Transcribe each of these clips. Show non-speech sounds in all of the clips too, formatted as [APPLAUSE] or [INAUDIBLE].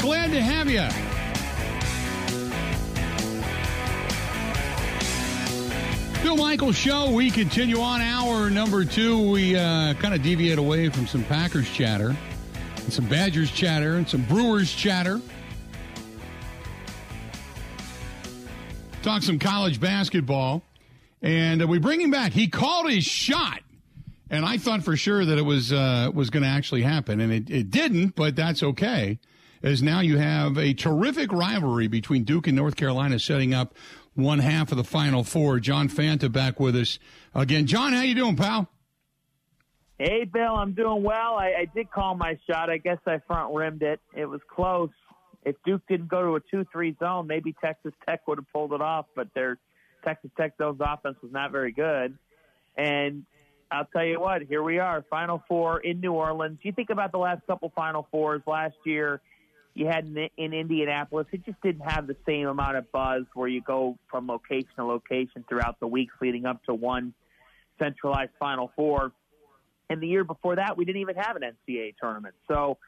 Glad to have you. Bill Michaels Show. We continue on hour number two. We uh, kind of deviate away from some Packers chatter, and some Badgers chatter, and some Brewers chatter. Talk some college basketball, and uh, we bring him back. He called his shot, and I thought for sure that it was uh, was going to actually happen, and it, it didn't. But that's okay, as now you have a terrific rivalry between Duke and North Carolina setting up one half of the Final Four. John Fanta back with us again. John, how you doing, pal? Hey, Bill, I'm doing well. I, I did call my shot. I guess I front rimmed it. It was close. If Duke didn't go to a two-three zone, maybe Texas Tech would have pulled it off. But their Texas Tech zone's offense was not very good. And I'll tell you what, here we are, Final Four in New Orleans. You think about the last couple Final Fours last year you had in, in Indianapolis, it just didn't have the same amount of buzz where you go from location to location throughout the weeks leading up to one centralized Final Four. And the year before that, we didn't even have an NCAA tournament. So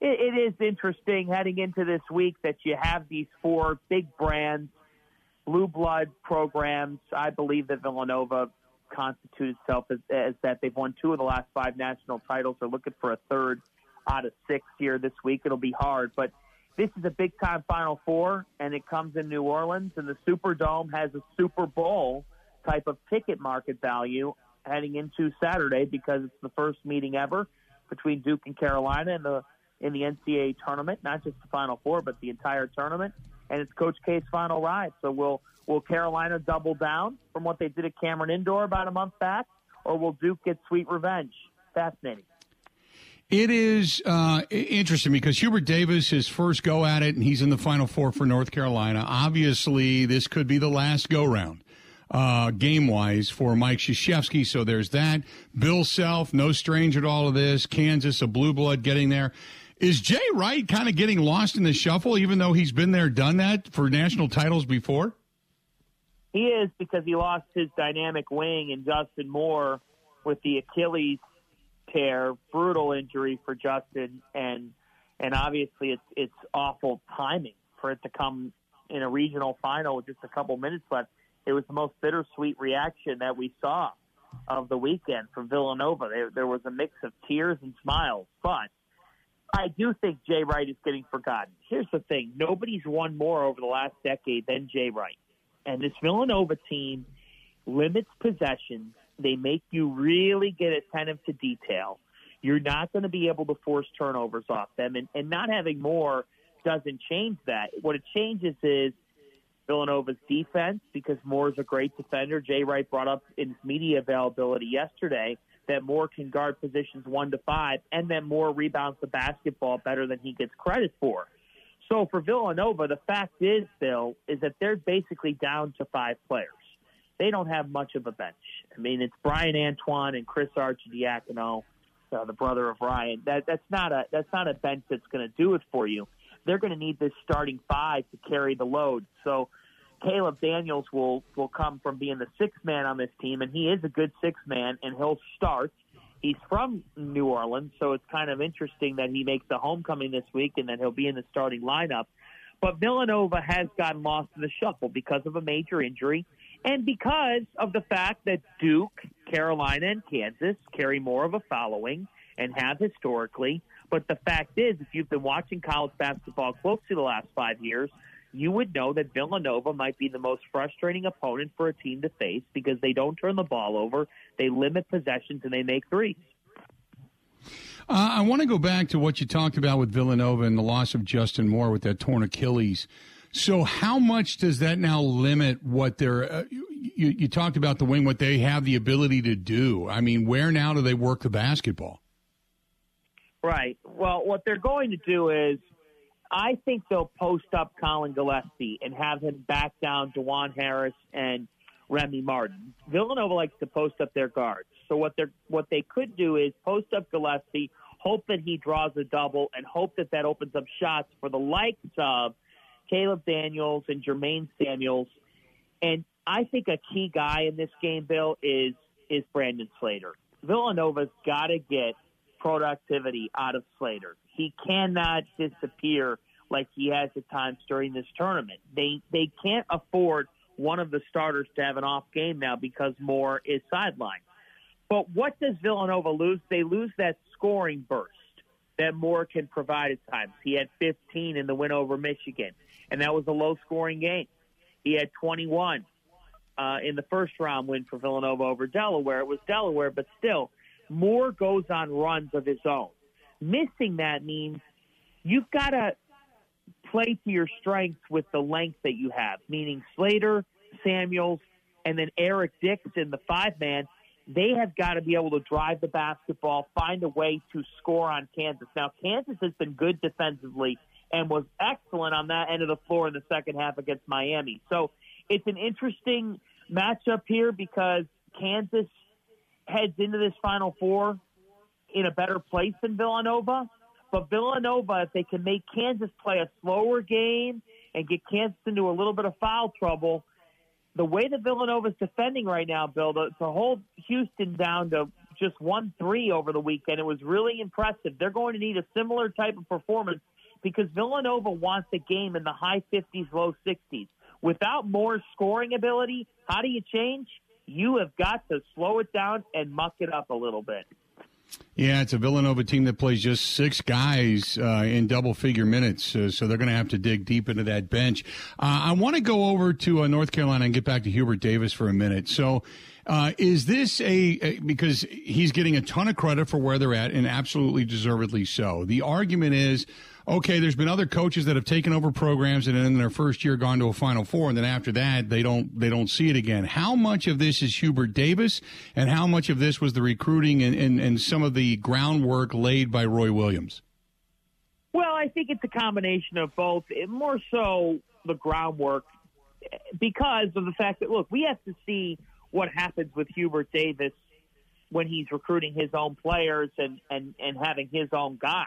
it, it is interesting heading into this week that you have these four big brands, blue blood programs. I believe that Villanova constitutes itself as, as that they've won two of the last five national titles. They're looking for a third out of six here this week. It'll be hard, but this is a big time Final Four, and it comes in New Orleans, and the Superdome has a Super Bowl type of ticket market value heading into Saturday because it's the first meeting ever between Duke and Carolina in the in the NCAA tournament, not just the Final Four, but the entire tournament. And it's Coach K's final ride. So will will Carolina double down from what they did at Cameron Indoor about a month back, or will Duke get sweet revenge? Fascinating. It is uh, interesting because Hubert Davis, his first go at it, and he's in the Final Four for North Carolina. Obviously, this could be the last go round. Uh, game wise for Mike Krzyzewski. So there's that. Bill Self, no stranger to all of this. Kansas, a blue blood getting there. Is Jay Wright kind of getting lost in the shuffle, even though he's been there, done that for national titles before? He is because he lost his dynamic wing and Justin Moore with the Achilles tear, brutal injury for Justin, and and obviously it's it's awful timing for it to come in a regional final with just a couple minutes left. It was the most bittersweet reaction that we saw of the weekend from Villanova. There, there was a mix of tears and smiles, but I do think Jay Wright is getting forgotten. Here's the thing: nobody's won more over the last decade than Jay Wright, and this Villanova team limits possessions they make you really get attentive to detail. You're not going to be able to force turnovers off them, and, and not having Moore doesn't change that. What it changes is Villanova's defense because Moore is a great defender. Jay Wright brought up in his media availability yesterday that Moore can guard positions one to five, and that Moore rebounds the basketball better than he gets credit for. So for Villanova, the fact is, Bill, is that they're basically down to five players they don't have much of a bench. I mean, it's Bryan Antoine and Chris Arcidiacono, uh, the brother of Ryan. That that's not a that's not a bench that's going to do it for you. They're going to need this starting five to carry the load. So Caleb Daniels will will come from being the sixth man on this team, and he is a good sixth man, and he'll start. He's from New Orleans, so it's kind of interesting that he makes the homecoming this week, and then he'll be in the starting lineup. But Villanova has gotten lost in the shuffle because of a major injury and because of the fact that Duke, Carolina, and Kansas carry more of a following and have historically. But the fact is, if you've been watching college basketball closely the last five years, you would know that Villanova might be the most frustrating opponent for a team to face because they don't turn the ball over, they limit possessions, and they make threes. Uh, I want to go back to what you talked about with Villanova and the loss of Justin Moore with that torn Achilles. So, how much does that now limit what they're? Uh, you, you talked about the wing, what they have the ability to do. I mean, where now do they work the basketball? Right. Well, what they're going to do is, I think they'll post up Colin Gillespie and have him back down Dajuan Harris and Remy Martin. Villanova likes to post up their guards. So what they what they could do is post up Gillespie, hope that he draws a double, and hope that that opens up shots for the likes of Caleb Daniels and Jermaine Samuels. And I think a key guy in this game, Bill, is is Brandon Slater. Villanova's got to get productivity out of Slater. He cannot disappear like he has at times during this tournament. They they can't afford one of the starters to have an off game now because Moore is sidelined. But what does Villanova lose? They lose that scoring burst that Moore can provide at times. He had 15 in the win over Michigan, and that was a low scoring game. He had 21 uh, in the first round win for Villanova over Delaware. It was Delaware, but still, Moore goes on runs of his own. Missing that means you've got to play to your strengths with the length that you have, meaning Slater, Samuels, and then Eric Dixon, the five man. They have got to be able to drive the basketball, find a way to score on Kansas. Now, Kansas has been good defensively and was excellent on that end of the floor in the second half against Miami. So it's an interesting matchup here because Kansas heads into this Final Four in a better place than Villanova. But Villanova, if they can make Kansas play a slower game and get Kansas into a little bit of foul trouble, the way that Villanova's defending right now, Bill, to, to hold Houston down to just 1 3 over the weekend, it was really impressive. They're going to need a similar type of performance because Villanova wants a game in the high 50s, low 60s. Without Moore scoring ability, how do you change? You have got to slow it down and muck it up a little bit. Yeah, it's a Villanova team that plays just six guys uh, in double figure minutes, uh, so they're going to have to dig deep into that bench. Uh, I want to go over to uh, North Carolina and get back to Hubert Davis for a minute. So, uh, is this a, a, because he's getting a ton of credit for where they're at, and absolutely deservedly so. The argument is okay, there's been other coaches that have taken over programs and in their first year gone to a Final Four, and then after that they don't they don't see it again. How much of this is Hubert Davis, and how much of this was the recruiting and, and, and some of the groundwork laid by Roy Williams? Well, I think it's a combination of both. More so the groundwork because of the fact that look, we have to see what happens with Hubert Davis when he's recruiting his own players and and and having his own guys.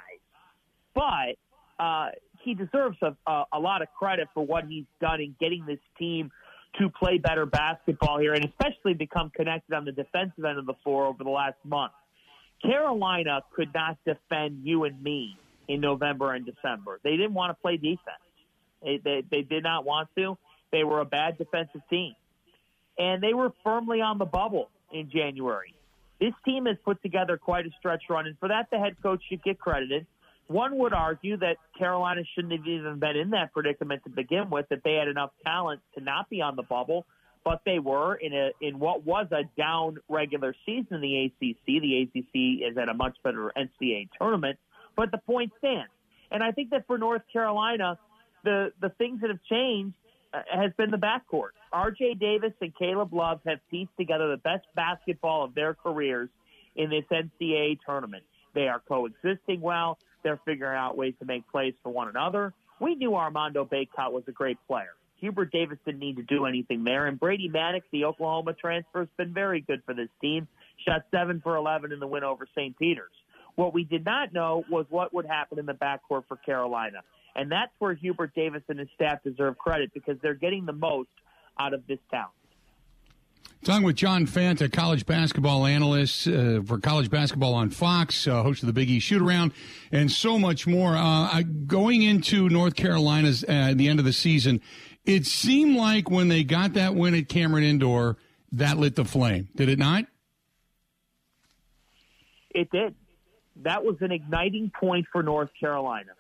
But uh, he deserves a, a, a lot of credit for what he's done in getting this team to play better basketball here, and especially become connected on the defensive end of the floor over the last month. Carolina could not defend you and me in November and December. They didn't want to play defense. They, they, they did not want to. They were a bad defensive team. And they were firmly on the bubble in January. This team has put together quite a stretch run, and for that, the head coach should get credited. One would argue that Carolina shouldn't have even been in that predicament to begin with, that they had enough talent to not be on the bubble, but they were in a in what was a down regular season in the ACC. The ACC is at a much better NCAA tournament, but the point stands. And I think that for North Carolina, the the things that have changed uh, has been the backcourt. R.J. Davis and Caleb Love have pieced together the best basketball of their careers in this NCAA tournament. They are coexisting well. They're figuring out ways to make plays for one another. We knew Armando Bacot was a great player. Hubert Davis didn't need to do anything there. And Brady Manek, the Oklahoma transfer, has been very good for this team. Shot 7 for 11 in the win over St. Peter's. What we did not know was what would happen in the backcourt for Carolina. And that's where Hubert Davis and his staff deserve credit because they're getting the most out of this talent. Talking with John Fanta, college basketball analyst uh, for college basketball on Fox, uh, host of the Big East Shoot Around, and so much more. Uh, going into North Carolina's uh, the end of the season, it seemed like when they got that win at Cameron Indoor, that lit the flame. Did it not? It did. That was an igniting point for North Carolina.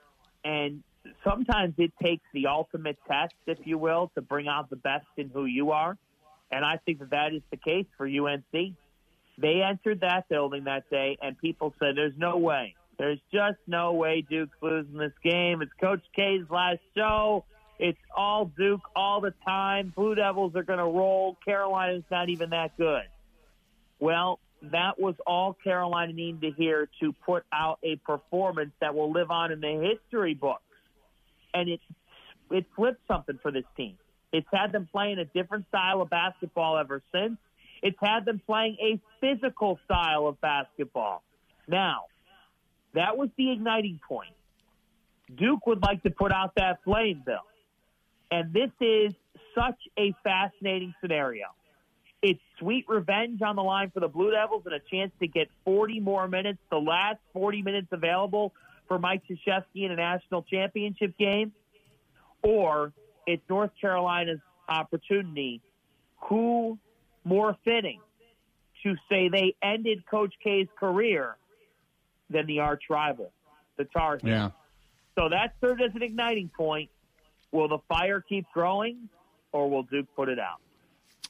And sometimes it takes the ultimate test, if you will, to bring out the best in who you are. And I think that that is the case for UNC. They entered that building that day, and people said, there's no way. There's just no way Duke's losing this game. It's Coach K's last show. It's all Duke all the time. Blue Devils are going to roll. Carolina's not even that good. Well, that was all Carolina needed to hear to put out a performance that will live on in the history books. And it it flipped something for this team. It's had them playing a different style of basketball ever since. It's had them playing a physical style of basketball. Now, that was the igniting point. Duke would like to put out that flame, Bill. And this is such a fascinating scenario. It's sweet revenge on the line for the Blue Devils and a chance to get 40 more minutes, the last 40 minutes available for Mike Krzyzewski in a national championship game, or it's North Carolina's opportunity. Who more fitting to say they ended Coach K's career than the arch rival, the Tar Heels? Yeah. So that served as an igniting point. Will the fire keep growing, or will Duke put it out?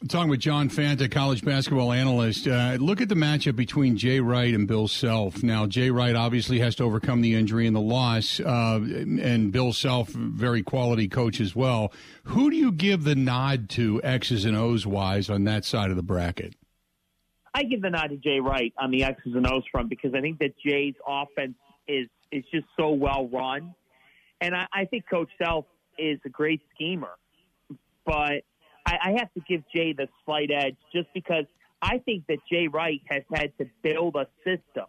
Talking with John Fanta, college basketball analyst. Uh, look at the matchup between Jay Wright and Bill Self. Now, Jay Wright obviously has to overcome the injury and the loss, uh, and Bill Self, very quality coach as well. Who do you give the nod to, X's and O's wise, on that side of the bracket? I give the nod to Jay Wright on the X's and O's front because I think that Jay's offense is is just so well run, and I, I think Coach Self is a great schemer, but I, I have to give Jay the slight edge just because I think that Jay Wright has had to build a system,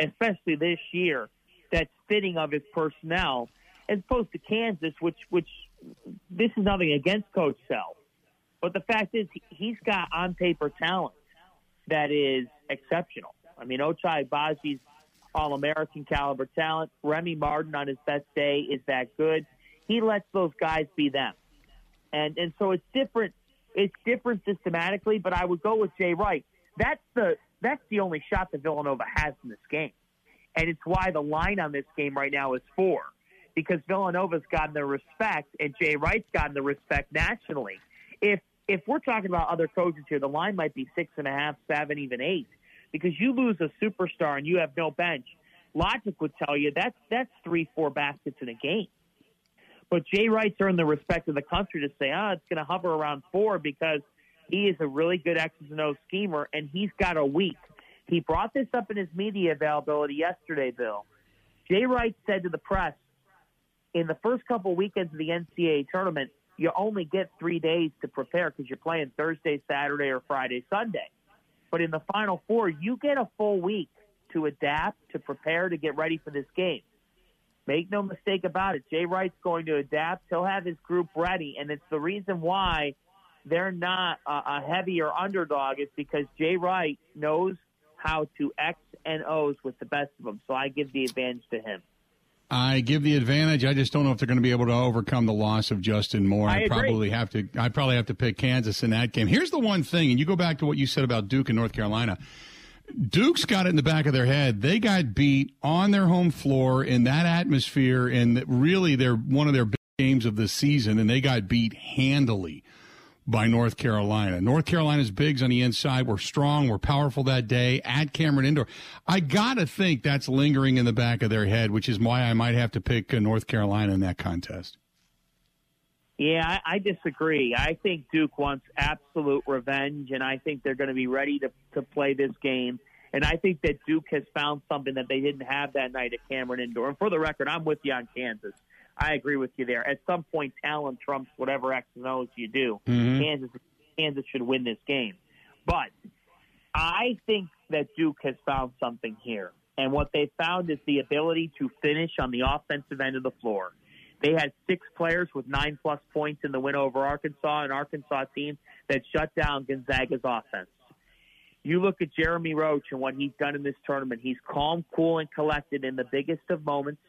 especially this year, that's fitting of his personnel, as opposed to Kansas, which which this is nothing against Coach Self, but the fact is he's got on paper talent that is exceptional. I mean, Ochai Agbaji's All American caliber talent. Remy Martin on his best day is that good. He lets those guys be them and and so it's different. It's different systematically, but I would go with Jay Wright. That's the that's the only shot that Villanova has in this game, and it's why the line on this game right now is four, because Villanova's gotten the respect and Jay Wright's gotten the respect nationally. If if we're talking about other coaches here, the line might be six and a half, seven, even eight, because you lose a superstar and you have no bench. Logic would tell you that's that's three, four baskets in a game. But Jay Wright's earned the respect of the country to say, ah, oh, it's going to hover around four because he is a really good X's and O's schemer, and he's got a week. He brought this up in his media availability yesterday, Bill. Jay Wright said to the press, in the first couple weekends of the NCAA tournament, you only get three days to prepare because you're playing Thursday, Saturday, or Friday, Sunday. But in the Final Four, you get a full week to adapt, to prepare, to get ready for this game. Make no mistake about it. Jay Wright's going to adapt. He'll have his group ready, and it's the reason why they're not a, a heavier underdog is because Jay Wright knows how to X and O's with the best of them. So I give the advantage to him. I give the advantage. I just don't know if they're going to be able to overcome the loss of Justin Moore. I, I probably have to. I probably have to pick Kansas in that game. Here's the one thing, and you go back to what you said about Duke and North Carolina. Duke's got it in the back of their head. They got beat on their home floor in that atmosphere, and really they're one of their big games of the season, and they got beat handily by North Carolina. North Carolina's bigs on the inside were strong, were powerful that day at Cameron Indoor. I got to think that's lingering in the back of their head, which is why I might have to pick uh, North Carolina in that contest. Yeah, I, I disagree. I think Duke wants absolute revenge, and I think they're going to be ready to, to play this game. And I think that Duke has found something that they didn't have that night at Cameron Indoor. And for the record, I'm with you on Kansas. I agree with you there. At some point, talent trumps whatever X and O's you do. Mm-hmm. Kansas, Kansas should win this game. But I think that Duke has found something here. And what they found is the ability to finish on the offensive end of the floor. They had six players with nine plus points in the win over Arkansas, an Arkansas team that shut down Gonzaga's offense. You look at Jeremy Roach and what he's done in this tournament. He's calm, cool, and collected in the biggest of moments.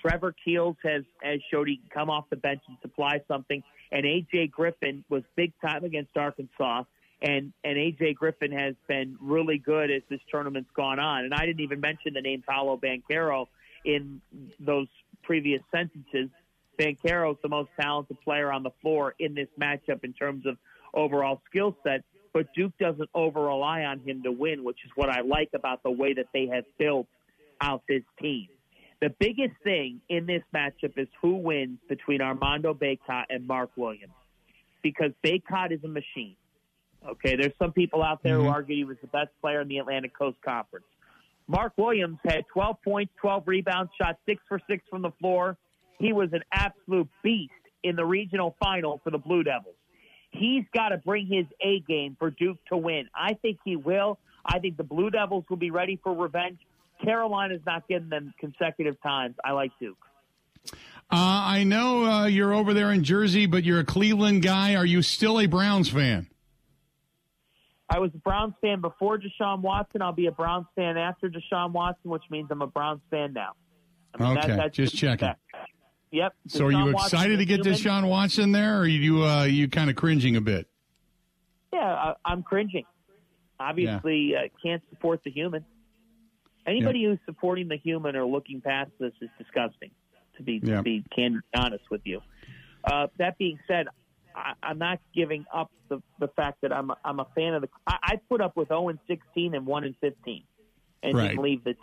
Trevor Keels has, has showed he can come off the bench and supply something. And AJ Griffin was big time against Arkansas. And and AJ Griffin has been really good as this tournament's gone on. And I didn't even mention the name Paolo Banchero in those previous sentences. Banchero's the most talented player on the floor in this matchup in terms of overall skill set. But Duke doesn't over rely on him to win, which is what I like about the way that they have built out this team. The biggest thing in this matchup is who wins between Armando Bacot and Mark Williams, because Bacot is a machine. Okay, there's some people out there mm-hmm. who argue he was the best player in the Atlantic Coast Conference. Mark Williams had 12 points, 12 rebounds, shot six for six from the floor, he was an absolute beast in the regional final for the Blue Devils. He's got to bring his A game for Duke to win. I think he will. I think the Blue Devils will be ready for revenge. Carolina's not getting them consecutive times. I like Duke. Uh, I know uh, you're over there in Jersey, but you're a Cleveland guy. Are you still a Browns fan? I was a Browns fan before Deshaun Watson. I'll be a Browns fan after Deshaun Watson, which means I'm a Browns fan now. I mean, okay, that, that's just checking. Yep. So, are you excited to get? Deshaun Watson there, or are you uh, you kind of cringing a bit? Yeah, I, I'm cringing. Obviously, uh, can't support the human. Anybody who's supporting the human or looking past this is disgusting. To be Yeah. to be candid, honest with you. Uh, that being said, I, I'm not giving up the the fact that I'm a, I'm a fan of the. I, I put up with 0 and 16 and 1 and 15, and Right. didn't leave the.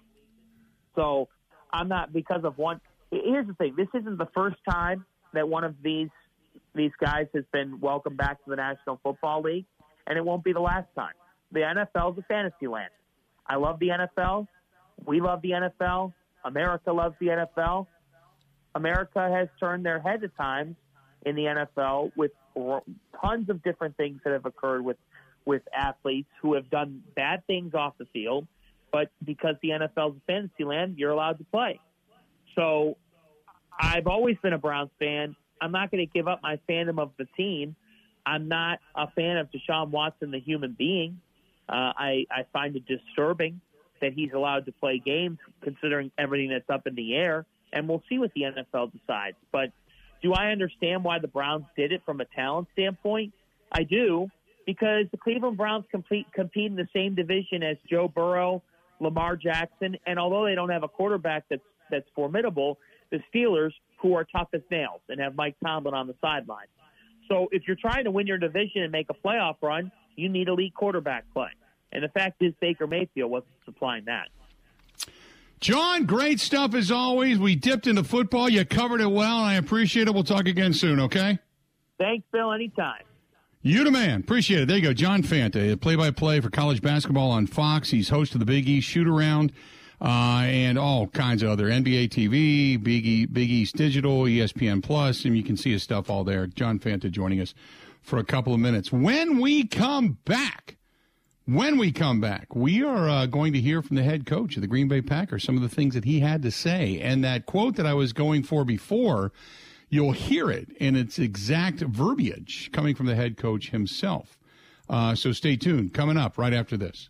So I'm not because of one. Here's the thing: this isn't the first time that one of these these guys has been welcomed back to the National Football League, and it won't be the last time. The NFL is a fantasy land. I love the NFL. We love the NFL. America loves the NFL. America has turned their head at times in the NFL with tons of different things that have occurred with with athletes who have done bad things off the field, but because the NFL is a fantasy land, you're allowed to play. So I've always been a Browns fan. I'm not going to give up my fandom of the team. I'm not a fan of Deshaun Watson, the human being. Uh, I, I find it disturbing that he's allowed to play games, considering everything that's up in the air. And we'll see what the NFL decides. But do I understand why the Browns did it from a talent standpoint? I do, because the Cleveland Browns compete, compete in the same division as Joe Burrow, Lamar Jackson, and although they don't have a quarterback that's that's formidable, the Steelers, who are tough as nails and have Mike Tomlin on the sideline. So if you're trying to win your division and make a playoff run, you need elite quarterback play. And the fact is, Baker Mayfield wasn't supplying that. John, great stuff as always. We dipped into football. You covered it well, and I appreciate it. We'll talk again soon, okay? Thanks, Bill. Anytime. You the man. Appreciate it. There you go. John Fanta, play by play for college basketball on Fox. He's host of the Big East shoot around uh, and all kinds of other NBA TV, Big, e, Big East Digital, ESPN Plus, and you can see his stuff all there. John Fanta joining us for a couple of minutes. When we come back, when we come back, we are uh, going to hear from the head coach of the Green Bay Packers, some of the things that he had to say. And that quote that I was going for before, you'll hear it in its exact verbiage coming from the head coach himself. Uh, so stay tuned. Coming up right after this.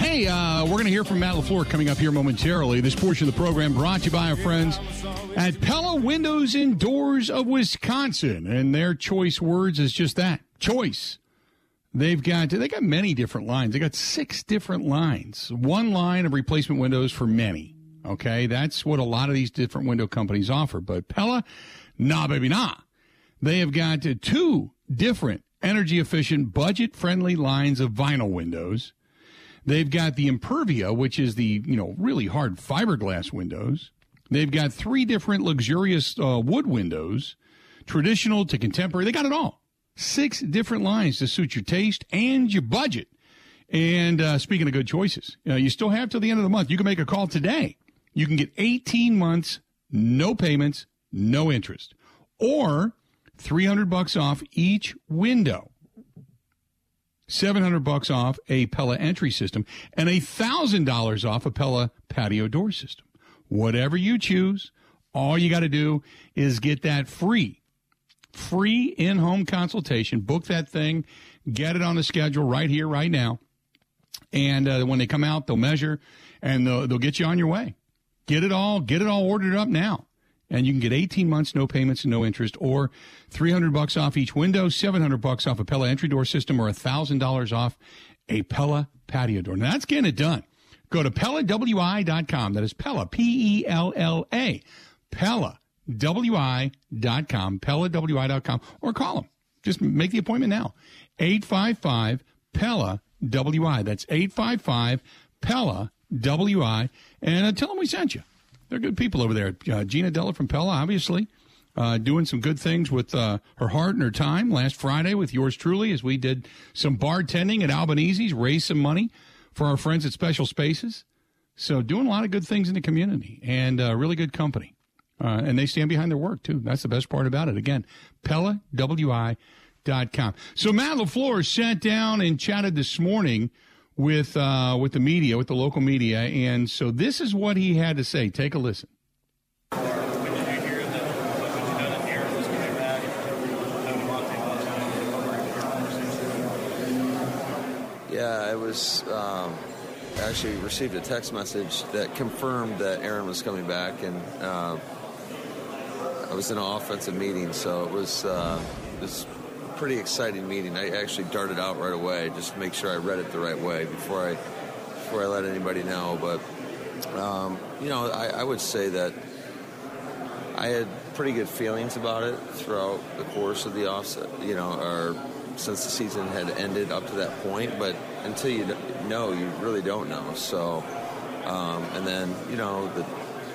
Hey, uh, we're going to hear from Matt LaFleur coming up here momentarily. This portion of the program brought to you by our friends at Pella Windows and Doors of Wisconsin. And their choice words is just that choice. They've got they got many different lines. They got six different lines. One line of replacement windows for many. Okay, that's what a lot of these different window companies offer. But Pella, nah, baby, nah. They have got two different energy efficient, budget friendly lines of vinyl windows. They've got the Impervia, which is the you know really hard fiberglass windows. They've got three different luxurious uh, wood windows, traditional to contemporary. They got it all. Six different lines to suit your taste and your budget. And uh, speaking of good choices, uh, you still have till the end of the month. You can make a call today. You can get 18 months, no payments, no interest, or 300 bucks off each window. 700 bucks off a Pella entry system and $1,000 off a Pella patio door system. Whatever you choose, all you got to do is get that free, free in home consultation. Book that thing, get it on the schedule right here, right now. And uh, when they come out, they'll measure and they'll, they'll get you on your way. Get it all, get it all ordered up now. And you can get 18 months, no payments and no interest, or 300 bucks off each window, 700 bucks off a Pella entry door system, or $1,000 off a Pella patio door. Now that's getting it done. Go to PellaWI.com. That is Pella, P E L L A. PellaWI.com, PellaWI.com, or call them. Just make the appointment now. 855 Pella WI. That's 855 Pella WI. And uh, tell them we sent you. They're good people over there. Uh, Gina Della from Pella, obviously, uh, doing some good things with uh, her heart and her time. Last Friday with yours truly, as we did some bartending at Albanese's, raised some money for our friends at Special Spaces. So doing a lot of good things in the community and uh, really good company. Uh, and they stand behind their work too. That's the best part about it. Again, PellaWI.com. com. So Matt LaFleur sat down and chatted this morning with uh, with the media, with the local media, and so this is what he had to say. Take a listen. Yeah, I was um, actually received a text message that confirmed that Aaron was coming back, and uh, I was in an offensive meeting, so it was uh, it was pretty exciting meeting. I actually darted out right away just to make sure I read it the right way before I before I let anybody know. But um, you know, I, I would say that I had pretty good feelings about it throughout the course of the offset. You know, or since the season had ended up to that point. But until you know, you really don't know. So, um, and then you know, the,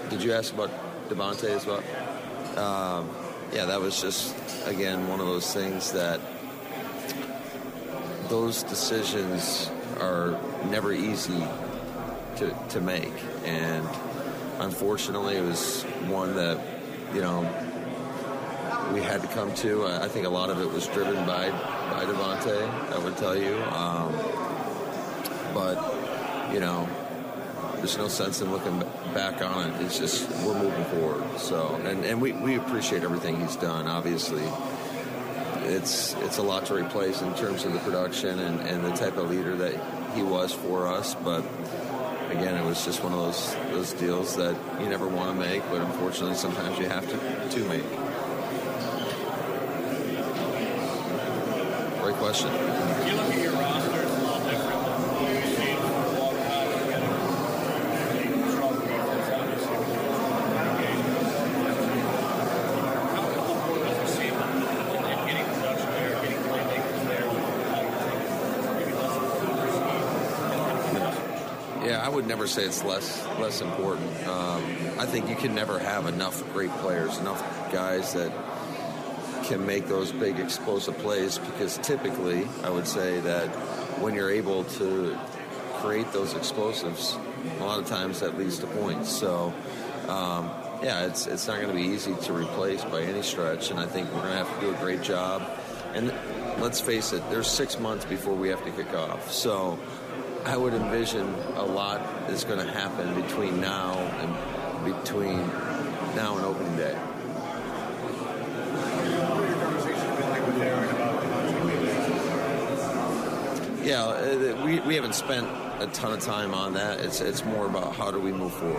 did you ask about Davante as well? Um, yeah, that was just again one of those things that those decisions are never easy to to make, and unfortunately, it was one that you know we had to come to. I think a lot of it was driven by by Davante. I would tell you, um, but you know, there's no sense in looking back on it. It's just we're moving forward. So, and, and we, we appreciate everything he's done. Obviously, it's it's a lot to replace in terms of the production and, and the type of leader that he was for us. But again, it was just one of those those deals that you never want to make, but unfortunately, sometimes you have to to make. Great question. You look at your roster, it's a little different than what we've seen for a long time. You got a pretty strong defense, obviously, with your engagement. How important does it seem in getting production there, getting playmakers there, how you take maybe less of Yeah, I would never say it's less less important. Um, I think you can never have enough great players, enough guys that can make those big explosive plays because typically I would say that when you're able to create those explosives, a lot of times that leads to points. So um, yeah, it's it's not going to be easy to replace by any stretch, and I think we're going to have to do a great job. And let's face it, there's six months before we have to kick off, so I would envision a lot is going to happen between now and between now and opening day. Yeah, uh, we, we haven't spent a ton of time on that. It's it's more about how do we move forward.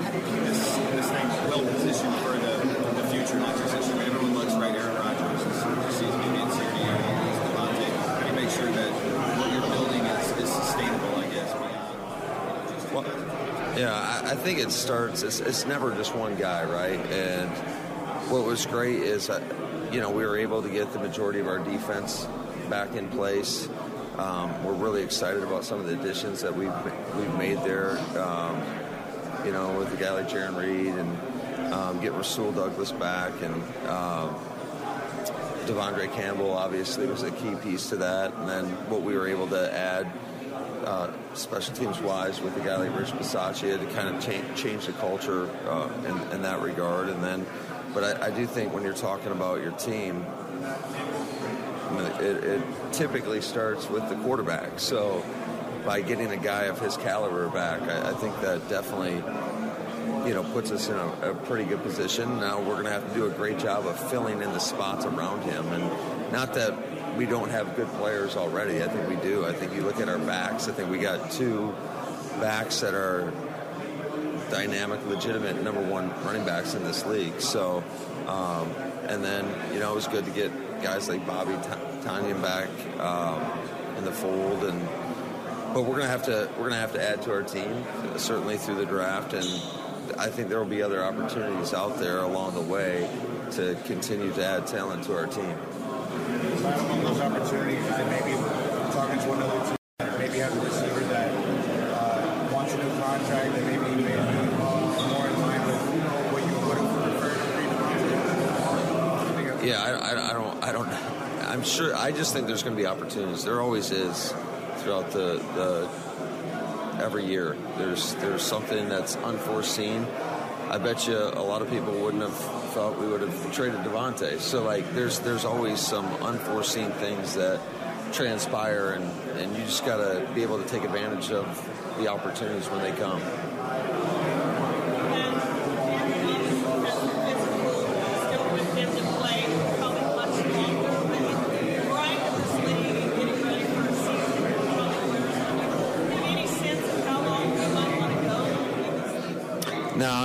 How do you keep this, this thing well positioned for the, the future, not just this year? Everyone looks right. Aaron Rodgers is just sees maybe in Sirianni, he's Davante. How do you make sure that what you're building is, is sustainable, I guess, beyond you know, just Well, yeah, I, I think it starts. It's, it's never just one guy, right? And what was great is, that, you know, we were able to get the majority of our defense back in place. Um, we're really excited about some of the additions that we've we've made there. Um, you know, with a guy like Jarran Reed and um, get Rasul Douglas back and um, De'Vondre Campbell obviously was a key piece to that. And then what we were able to add uh, special teams wise with a guy like Rich Bisaccia to kind of change, change the culture uh, in, in that regard. And then, but I, I do think when you're talking about your team, I mean, it, it typically starts with the quarterback. So by getting a guy of his caliber back, I, I think that definitely you know puts us in a, a pretty good position. Now we're going to have to do a great job of filling in the spots around him, and not that we don't have good players already. I think we do. I think you look at our backs. I think we got two backs that are dynamic, legitimate number one running backs in this league. So, um, and then you know it was good to get guys like Bobby Tonyan back um, in the fold, and but we're gonna have to we're gonna have to add to our team certainly through the draft, and I think there will be other opportunities out there along the way to continue to add talent to our team. Those opportunities, it maybe talking to another team, that maybe have a receiver that uh, wants a new contract, that maybe may be more in line with you know what you would have preferred Yeah, I, I, I don't, I don't, I'm sure. I just think there's going to be opportunities. There always is throughout the, the every year. There's there's something that's unforeseen, I bet you a lot of people wouldn't have thought we would have traded Davante. So like, there's there's always some unforeseen things that transpire, and and you just got to be able to take advantage of the opportunities when they come.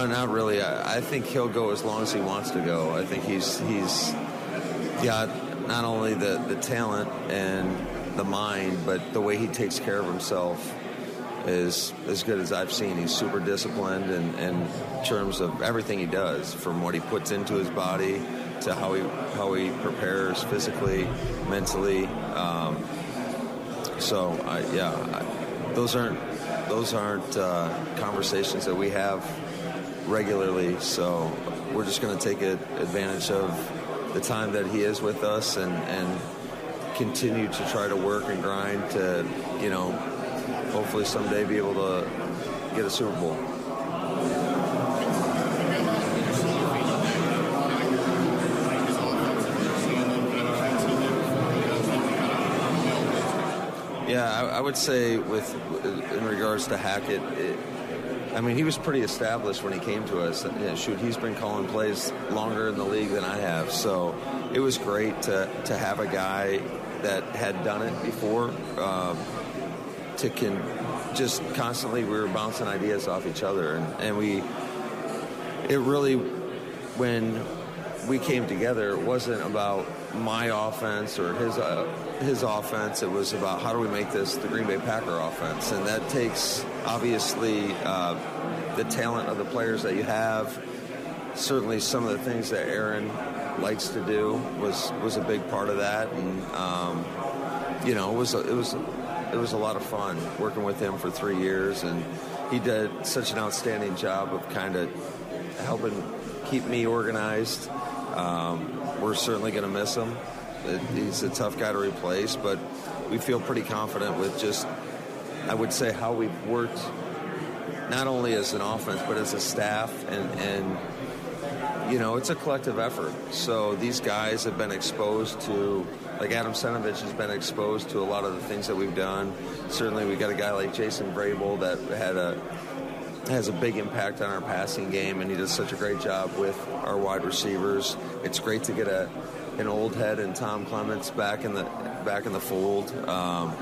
No, not really. I, I think he'll go as long as he wants to go. I think he's he's got not only the, the talent and the mind, but the way he takes care of himself is as good as I've seen. He's super disciplined in, in terms of everything he does, from what he puts into his body to how he how he prepares physically, mentally. Um, so I, yeah, I, those aren't those aren't uh, conversations that we have regularly. So we're just going to take advantage of the time that he is with us and, and continue to try to work and grind to, you know, hopefully someday be able to get a Super Bowl. Yeah, I, I, would say with in regards to Hackett, it, I mean, he was pretty established when he came to us. Shoot, he's been calling plays longer in the league than I have. So it was great to, to have a guy that had done it before. Um, to can just constantly, we were bouncing ideas off each other, and, and we. It really, when we came together, it wasn't about my offense or his uh, his offense. It was about how do we make this the Green Bay Packer offense, and that takes obviously uh, the talent of the players that you have. Certainly, some of the things that Aaron likes to do was was a big part of that, and um, you know, it was a, it was it was a lot of fun working with him for three years, and he did such an outstanding job of kind of helping keep me organized. Um, we're certainly going to miss him. He's a tough guy to replace, but we feel pretty confident with just, I would say, how we've worked not only as an offense but as a staff, and, and you know, it's a collective effort. So these guys have been exposed to, like Adam Stenavich has been exposed to a lot of the things that we've done. Certainly, we got a guy like Jason Vrabel that had a has a big impact on our passing game, and he does such a great job with our wide receivers. It's great to get a an old head and Tom Clements back in the back in the fold. Um,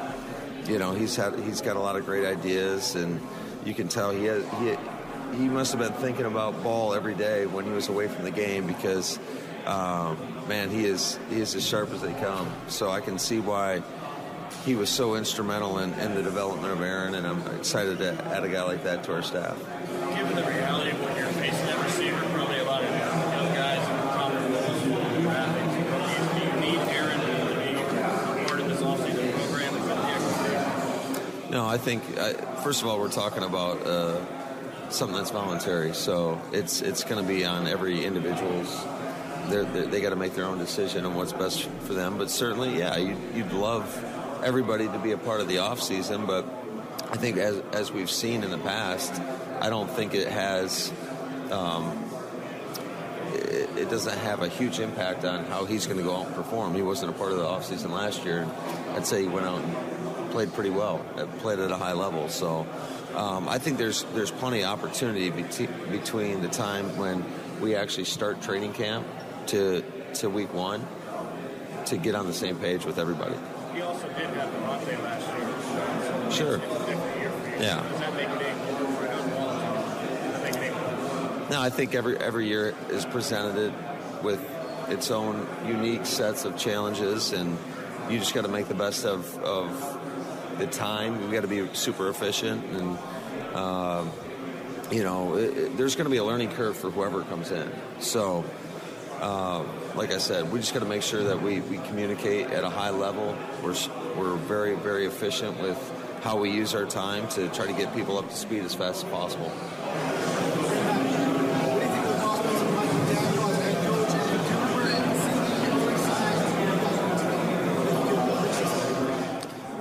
you know, he's had he's got a lot of great ideas, and you can tell he has, he he must have been thinking about ball every day when he was away from the game because um, man, he is he is as sharp as they come. So I can see why he was so instrumental in, in the development of Aaron, and I'm excited to add a guy like that to our staff. Given the reality of when you're facing that receiver, probably a lot of young guys in prominent roles in the draft, do you need Aaron to be part of this offseason program? The No, I think, I, first of all, we're talking about uh, something that's voluntary, so it's it's going to be on every individual's they're, they're, they got to make their own decision on what's best for them. But certainly, yeah, you'd, you'd love everybody to be a part of the off season, but I think as as we've seen in the past, I don't think it has. Um, it, it, doesn't have a huge impact on how he's going to go out and perform. He wasn't a part of the offseason last year. I'd say he went out and played pretty well, uh, played at a high level. So um, I think there's there's plenty of opportunity between the time when we actually start training camp to to week one to get on the same page with everybody. He also did have Davante last year. sure. Yeah. No, I think every every year is presented with its own unique sets of challenges, and you just got to make the best of, of the time. You got to be super efficient, and uh, you know, it, it, there's going to be a learning curve for whoever comes in. So uh, like I said, we just got to make sure that we, we communicate at a high level. We're, we're very, very efficient with how we use our time to try to get people up to speed as fast as possible.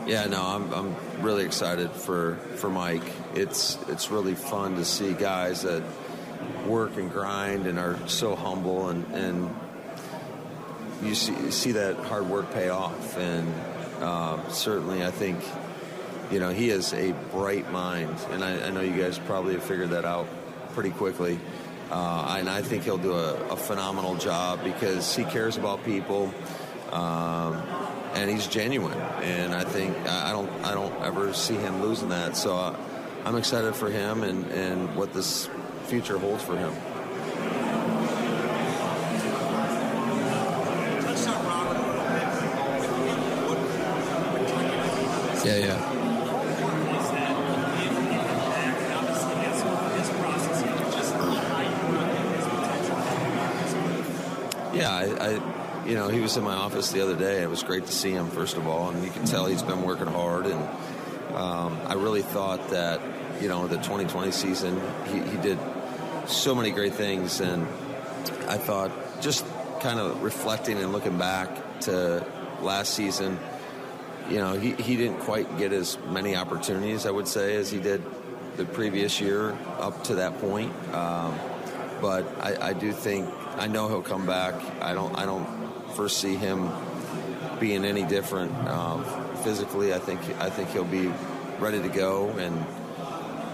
Yeah, no, I'm, I'm really excited for, for Mike. It's it's really fun to see guys that work and grind and are so humble and, and you see, see that hard work pay off. And um, certainly, I think you know he has a bright mind, and I, I know you guys probably have figured that out pretty quickly. Uh, and I think he'll do a, a, phenomenal job because he cares about people, um, and he's genuine. And I think I don't I don't ever see him losing that. So uh, I'm excited for him and, and what this future holds for him. Yeah, yeah. Yeah, I, I, you know, he was in my office the other day. It was great to see him, first of all, and you can tell he's been working hard. And um, I really thought that, you know, the 2020 season, he, he did so many great things, and I thought just kind of reflecting and looking back to last season, you know, he, he didn't quite get as many opportunities, I would say, as he did the previous year up to that point. Um, but I, I do think I know he'll come back. I don't I don't foresee him being any different um, physically. I think I think he'll be ready to go and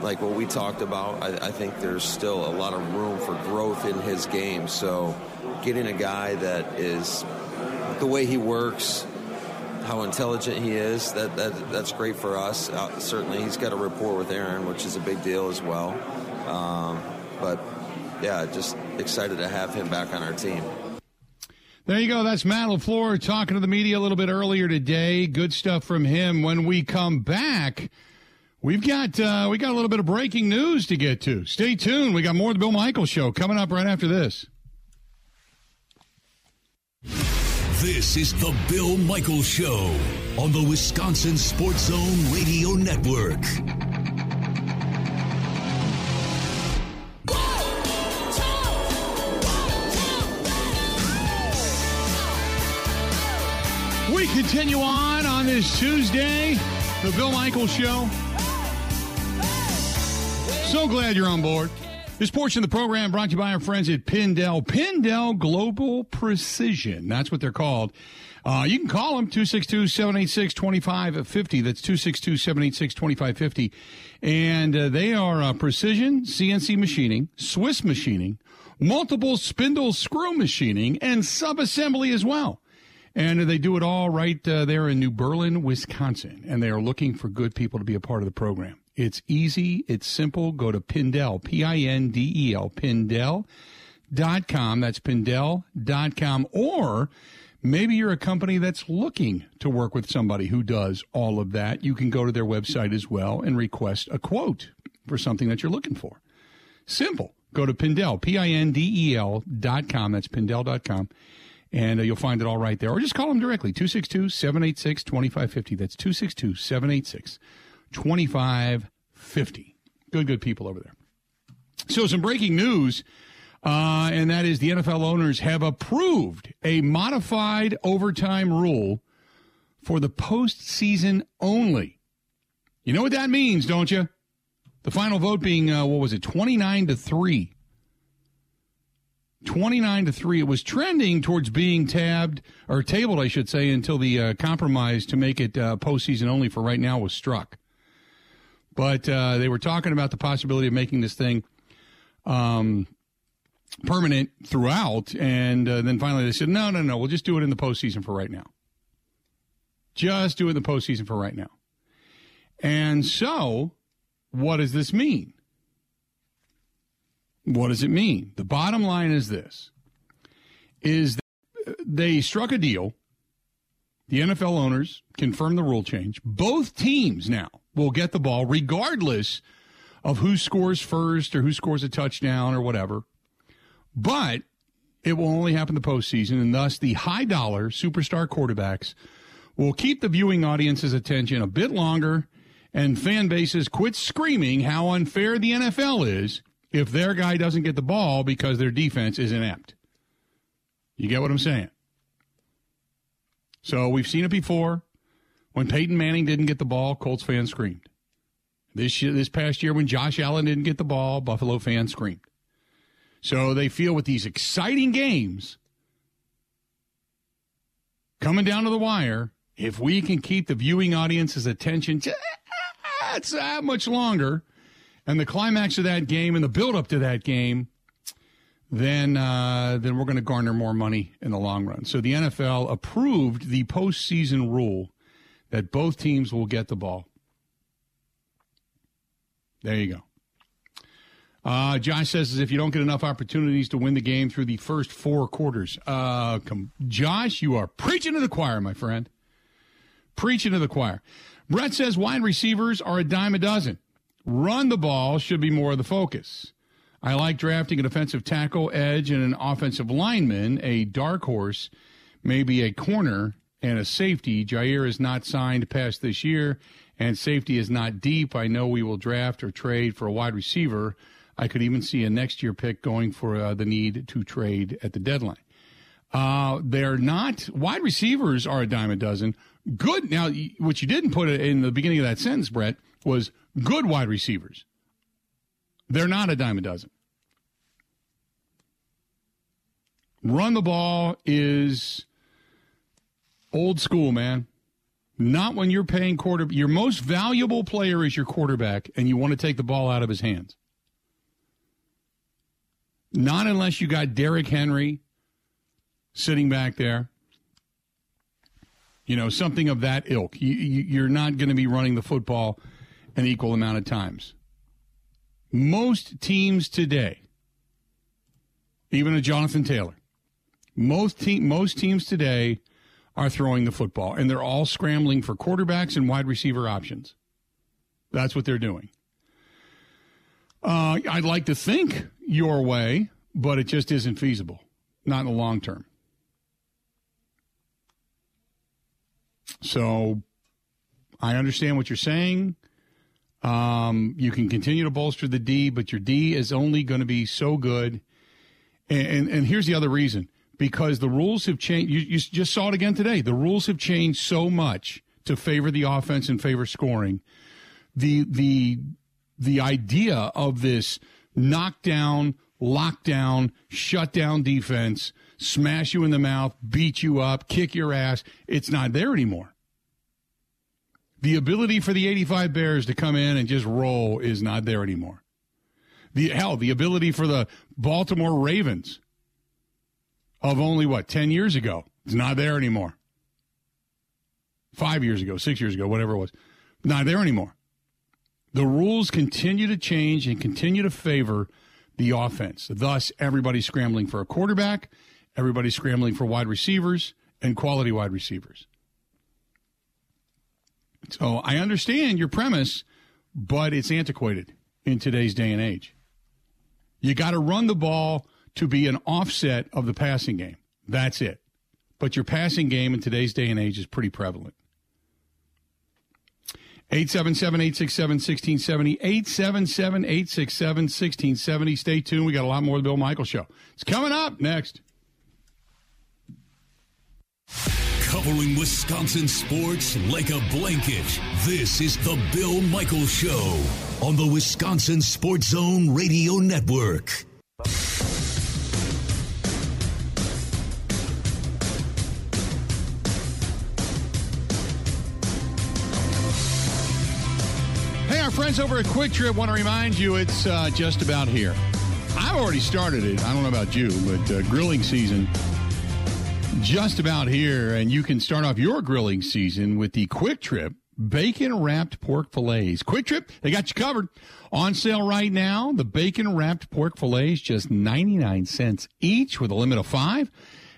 like what we talked about. I, I think there's still a lot of room for growth in his game. So getting a guy that is the way he works, how intelligent he is, that, that that's great for us. Uh, certainly, he's got a rapport with Aaron, which is a big deal as well. Um, but yeah, just excited to have him back on our team. There you go. That's Matt LaFleur talking to the media a little bit earlier today. Good stuff from him. When we come back, we've got uh, we got a little bit of breaking news to get to. Stay tuned. We got more of the Bill Michaels show coming up right after this. This is the Bill Michaels Show on the Wisconsin Sports Zone Radio Network. We continue on on this Tuesday, the Bill Michaels Show. So glad you're on board. This portion of the program brought to you by our friends at Pindel. Pindel Global Precision. That's what they're called. Uh, you can call them 262 786 2550. That's 262 786 2550. And uh, they are uh, precision CNC machining, Swiss machining, multiple spindle screw machining, and sub assembly as well. And they do it all right uh, there in New Berlin, Wisconsin. And they are looking for good people to be a part of the program. It's easy. It's simple. Go to P-I-N-D-E-L, Pindel.com. That's Pindel.com. Or maybe you're a company that's looking to work with somebody who does all of that. You can go to their website as well and request a quote for something that you're looking for. Simple. Go to P-I-N-D-E-L dot com. That's Pindel.com and uh, you'll find it all right there. Or just call them directly, 262 786 2550. That's 262 786 2550. Good, good people over there. So, some breaking news, uh, and that is the NFL owners have approved a modified overtime rule for the postseason only. You know what that means, don't you? The final vote being, uh, what was it, 29 to 3 29 to 3. It was trending towards being tabbed, or tabled, I should say, until the uh, compromise to make it uh, postseason only for right now was struck. But uh, they were talking about the possibility of making this thing um, permanent throughout. And uh, then finally they said, no, no, no, we'll just do it in the postseason for right now. Just do it in the postseason for right now. And so, what does this mean? What does it mean? The bottom line is this is they struck a deal. The NFL owners confirmed the rule change. Both teams now will get the ball regardless of who scores first or who scores a touchdown or whatever. But it will only happen the postseason, and thus the high dollar superstar quarterbacks will keep the viewing audience's attention a bit longer, and fan bases quit screaming how unfair the NFL is if their guy doesn't get the ball because their defense is inept. You get what I'm saying? So we've seen it before. When Peyton Manning didn't get the ball, Colts fans screamed. This year, this past year, when Josh Allen didn't get the ball, Buffalo fans screamed. So they feel with these exciting games coming down to the wire, if we can keep the viewing audience's attention just that much longer, and the climax of that game and the build up to that game, then uh, then we're going to garner more money in the long run. So the NFL approved the postseason rule that both teams will get the ball. There you go. Uh, Josh says if you don't get enough opportunities to win the game through the first four quarters. Uh, come, Josh, you are preaching to the choir, my friend. Preaching to the choir. Brett says wide receivers are a dime a dozen. Run the ball should be more of the focus. I like drafting a defensive tackle, edge, and an offensive lineman, a dark horse, maybe a corner, and a safety. Jaire is not signed past this year, and safety is not deep. I know we will draft or trade for a wide receiver. I could even see a next year pick going for uh, the need to trade at the deadline. Uh, they're not wide receivers are a dime a dozen. Good. Now, what you didn't put in the beginning of that sentence, Brett, was good wide receivers. They're not a dime a dozen. Run the ball is old school, man. Not when you're paying quarter. Your most valuable player is your quarterback, and you want to take the ball out of his hands. Not unless you got Derrick Henry sitting back there. You know, something of that ilk. You, you're not going to be running the football an equal amount of times. Most teams today, even a Jonathan Taylor, most team, most teams today are throwing the football, and they're all scrambling for quarterbacks and wide receiver options. That's what they're doing. Uh, I'd like to think your way, but it just isn't feasible, not in the long term. So I understand what you're saying. Um, you can continue to bolster the D, but your D is only going to be so good. And, and, and here's the other reason because the rules have changed. You, you just saw it again today. The rules have changed so much to favor the offense and favor scoring. The the the idea of this knockdown, lockdown, shutdown defense, smash you in the mouth, beat you up, kick your ass, it's not there anymore. The ability for the 85 Bears to come in and just roll is not there anymore. The hell, the ability for the Baltimore Ravens of only what, 10 years ago, It's not there anymore. Five years ago, six years ago, whatever it was, not there anymore. The rules continue to change and continue to favor the offense. Thus, everybody's scrambling for a quarterback, everybody's scrambling for wide receivers and quality wide receivers. So I understand your premise, but it's antiquated in today's day and age. You got to run the ball to be an offset of the passing game. That's it. But your passing game in today's day and age is pretty prevalent. 877 867 1670. 877 867 1670. Stay tuned. We got a lot more of the Bill Michael Show. It's coming up next. Covering Wisconsin sports like a blanket. This is the Bill Michael Show on the Wisconsin Sports Zone Radio Network. Friends over at Quick Trip want to remind you it's uh, just about here. I've already started it. I don't know about you, but uh, grilling season just about here, and you can start off your grilling season with the Quick Trip bacon wrapped pork fillets. Quick Trip, they got you covered. On sale right now, the bacon wrapped pork fillets just 99 cents each with a limit of 5.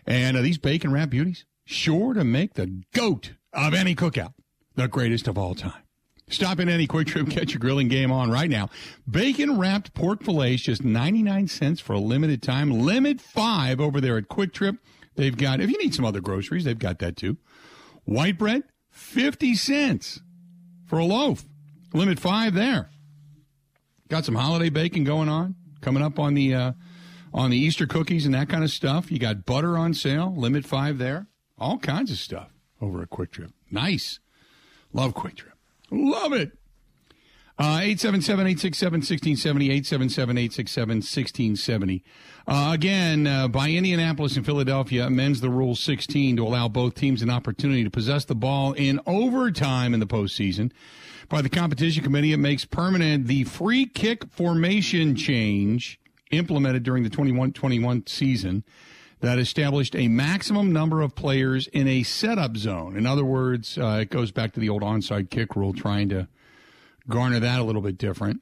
And uh, these bacon wrapped beauties sure to make the goat of any cookout, the greatest of all time. Stop in any Quick Trip, get your grilling game on right now. Bacon wrapped pork fillets just 99 cents for a limited time. Limit 5 over there at Quick Trip. They've got, if you need some other groceries, they've got that too. White bread, 50 cents for a loaf. Limit five there. Got some holiday bacon going on, coming up on the, uh, on the Easter cookies and that kind of stuff. You got butter on sale, limit five there. All kinds of stuff over at Quick Trip. Nice. Love Quick Trip. Love it. Uh, 877-867-1670, 877-867-1670. Uh, again, uh, by Indianapolis and Philadelphia amends the Rule 16 to allow both teams an opportunity to possess the ball in overtime in the postseason. By the competition committee, it makes permanent the free kick formation change implemented during the 21-21 season that established a maximum number of players in a setup zone. In other words, uh, it goes back to the old onside kick rule, trying to garner that a little bit different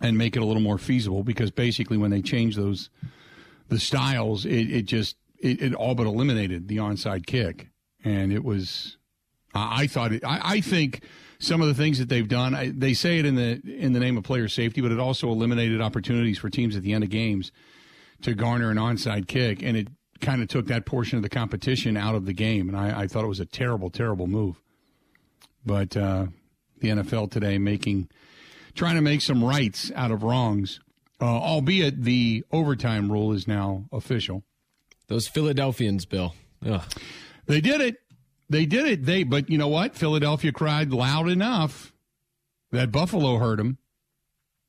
and make it a little more feasible because basically when they changed those the styles it, it just it, it all but eliminated the onside kick and it was i, I thought it I, I think some of the things that they've done I, they say it in the in the name of player safety but it also eliminated opportunities for teams at the end of games to garner an onside kick and it kind of took that portion of the competition out of the game and i, I thought it was a terrible terrible move but uh, the NFL today making trying to make some rights out of wrongs, uh, albeit the overtime rule is now official. Those Philadelphians, Bill. Ugh. They did it. They did it. They but you know what? Philadelphia cried loud enough that Buffalo heard them.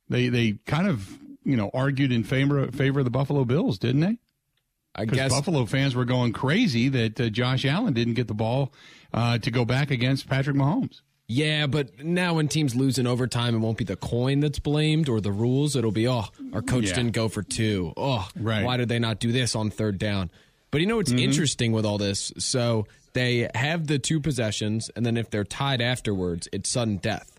They they kind of you know argued in favor favor of the Buffalo Bills, didn't they? I guess Buffalo fans were going crazy that uh, Josh Allen didn't get the ball uh, to go back against Patrick Mahomes. Yeah, but now when teams lose in overtime, it won't be the coin that's blamed or the rules. It'll be, oh, our coach Yeah. didn't go for two. Oh, Right. why did they not do this on third down? But you know what's interesting with all this? So they have the two possessions, and then if they're tied afterwards, it's sudden death.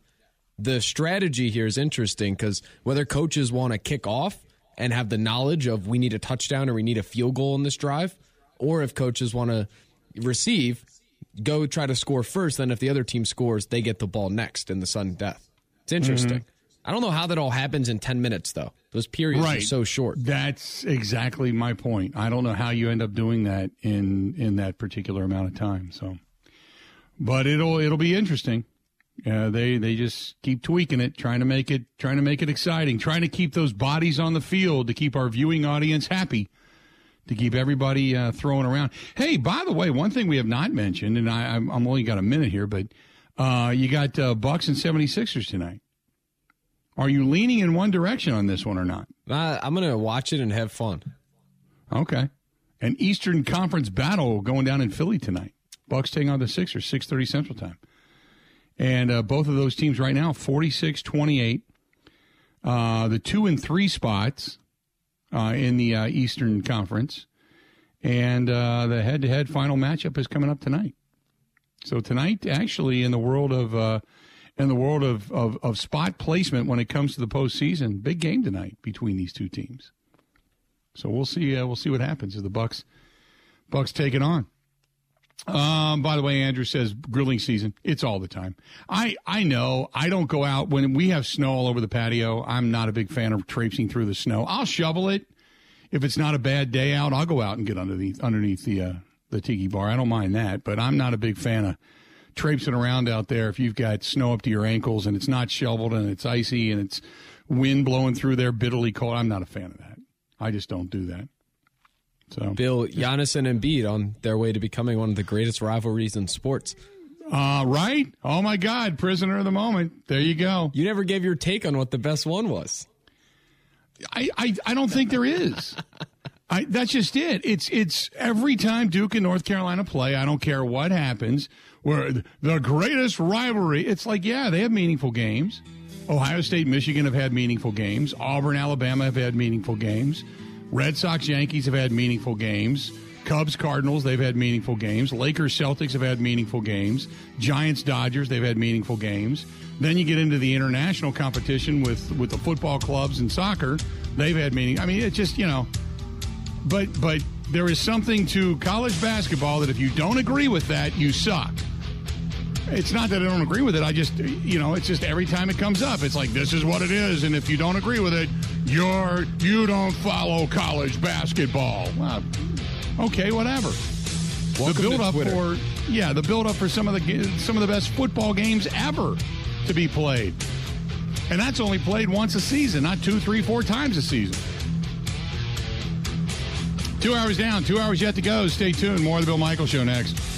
The strategy here is interesting because whether coaches want to kick off and have the knowledge of we need a touchdown or we need a field goal in this drive, or if coaches want to receive, go try to score first. Then if the other team scores, they get the ball next in the sudden death. It's mm-hmm. interesting. I don't know how that all happens in 10 minutes, though. Those periods are so short. That's exactly my point. I don't know how you end up doing that in in that particular amount of time. So, but it'll it'll be interesting. Uh, they they just keep tweaking it, trying to make it trying to make it exciting, trying to keep those bodies on the field to keep our viewing audience happy, to keep everybody uh, throwing around. Hey, by the way, one thing we have not mentioned, and I, I'm, I'm only got a minute here, but uh, you got uh, Bucks and 76ers tonight. Are you leaning in one direction on this one or not? I'm going to watch it and have fun. Okay. An Eastern Conference battle going down in Philly tonight. Bucks taking on the Sixers, 6:30 Central Time. And uh, both of those teams right now 46-28. Uh, the 2 and 3 spots uh, in the uh, Eastern Conference. And uh, the head-to-head final matchup is coming up tonight. So tonight actually in the world of uh, in the world of, of, of spot placement when it comes to the postseason, big game tonight between these two teams. So we'll see. We'll see what happens as the Bucks Bucks take it on. Um, by the way, Andrew says grilling season. It's all the time. I I know. I don't go out when we have snow all over the patio. I'm not a big fan of traipsing through the snow. I'll shovel it if it's not a bad day out. I'll go out and get underneath underneath the uh, the tiki bar. I don't mind that, but I'm not a big fan of traipsing around out there if you've got snow up to your ankles and it's not shoveled and it's icy and it's wind blowing through there bitterly cold. I'm not a fan of that. I just don't do that. So Bill, Giannis and Embiid on their way to becoming one of the greatest rivalries in sports. Uh, right? Oh my God, prisoner of the moment. There you go. You never gave your take on what the best one was. I, I, I don't think there is. [LAUGHS] I, that's just it. It's it's every time Duke and North Carolina play. I don't care what happens. Where the greatest rivalry. It's like yeah, they have meaningful games. Ohio State, Michigan have had meaningful games. Auburn, Alabama have had meaningful games. Red Sox, Yankees have had meaningful games. Cubs, Cardinals, they've had meaningful games. Lakers, Celtics have had meaningful games. Giants, Dodgers, they've had meaningful games. Then you get into the international competition with with the football clubs and soccer. They've had meaning. I mean, it's just you know, but but there is something to college basketball that if you don't agree with that, you suck. It's not that I don't agree with it. I just, you know, it's just every time it comes up, it's like this is what it is, and if you don't agree with it, you're you don't follow college basketball. Well, okay, whatever. Welcome the build up for yeah, the build up for some of the some of the best football games ever to be played, and that's only played once a season, not two, three, four times a season. Two hours down, two hours yet to go. Stay tuned. More of the Bill Michael Show next.